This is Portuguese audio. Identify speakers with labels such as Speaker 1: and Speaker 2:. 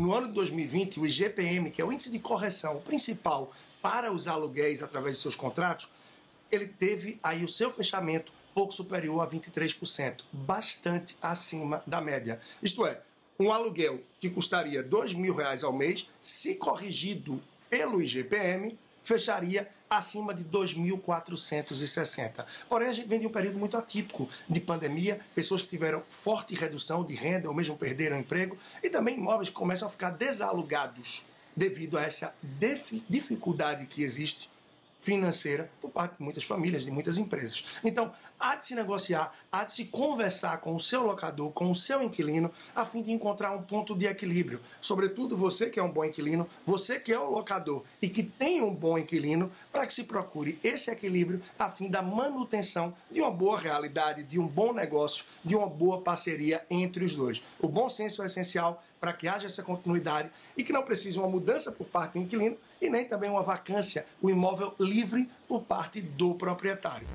Speaker 1: no ano de 2020, o IGPM, que é o índice de correção principal para os aluguéis através de seus contratos, ele teve aí o seu fechamento pouco superior a 23%, bastante acima da média. Isto é, um aluguel que custaria R$ mil reais ao mês, se corrigido pelo IGPM, fecharia acima de 2.460. Porém, a gente vem de um período muito atípico de pandemia, pessoas que tiveram forte redução de renda ou mesmo perderam emprego, e também imóveis que começam a ficar desalugados devido a essa dificuldade que existe financeira por parte de muitas famílias, de muitas empresas. Então, há de se negociar, há de se conversar com o seu locador, com o seu inquilino, a fim de encontrar um ponto de equilíbrio. Sobretudo você que é um bom inquilino, você que é o locador e que tem um bom inquilino, para que se procure esse equilíbrio a fim da manutenção de uma boa realidade, de um bom negócio, de uma boa parceria entre os dois. O bom senso é essencial para que haja essa continuidade e que não precise uma mudança por parte do inquilino e nem também uma vacância, o imóvel livre por parte do proprietário.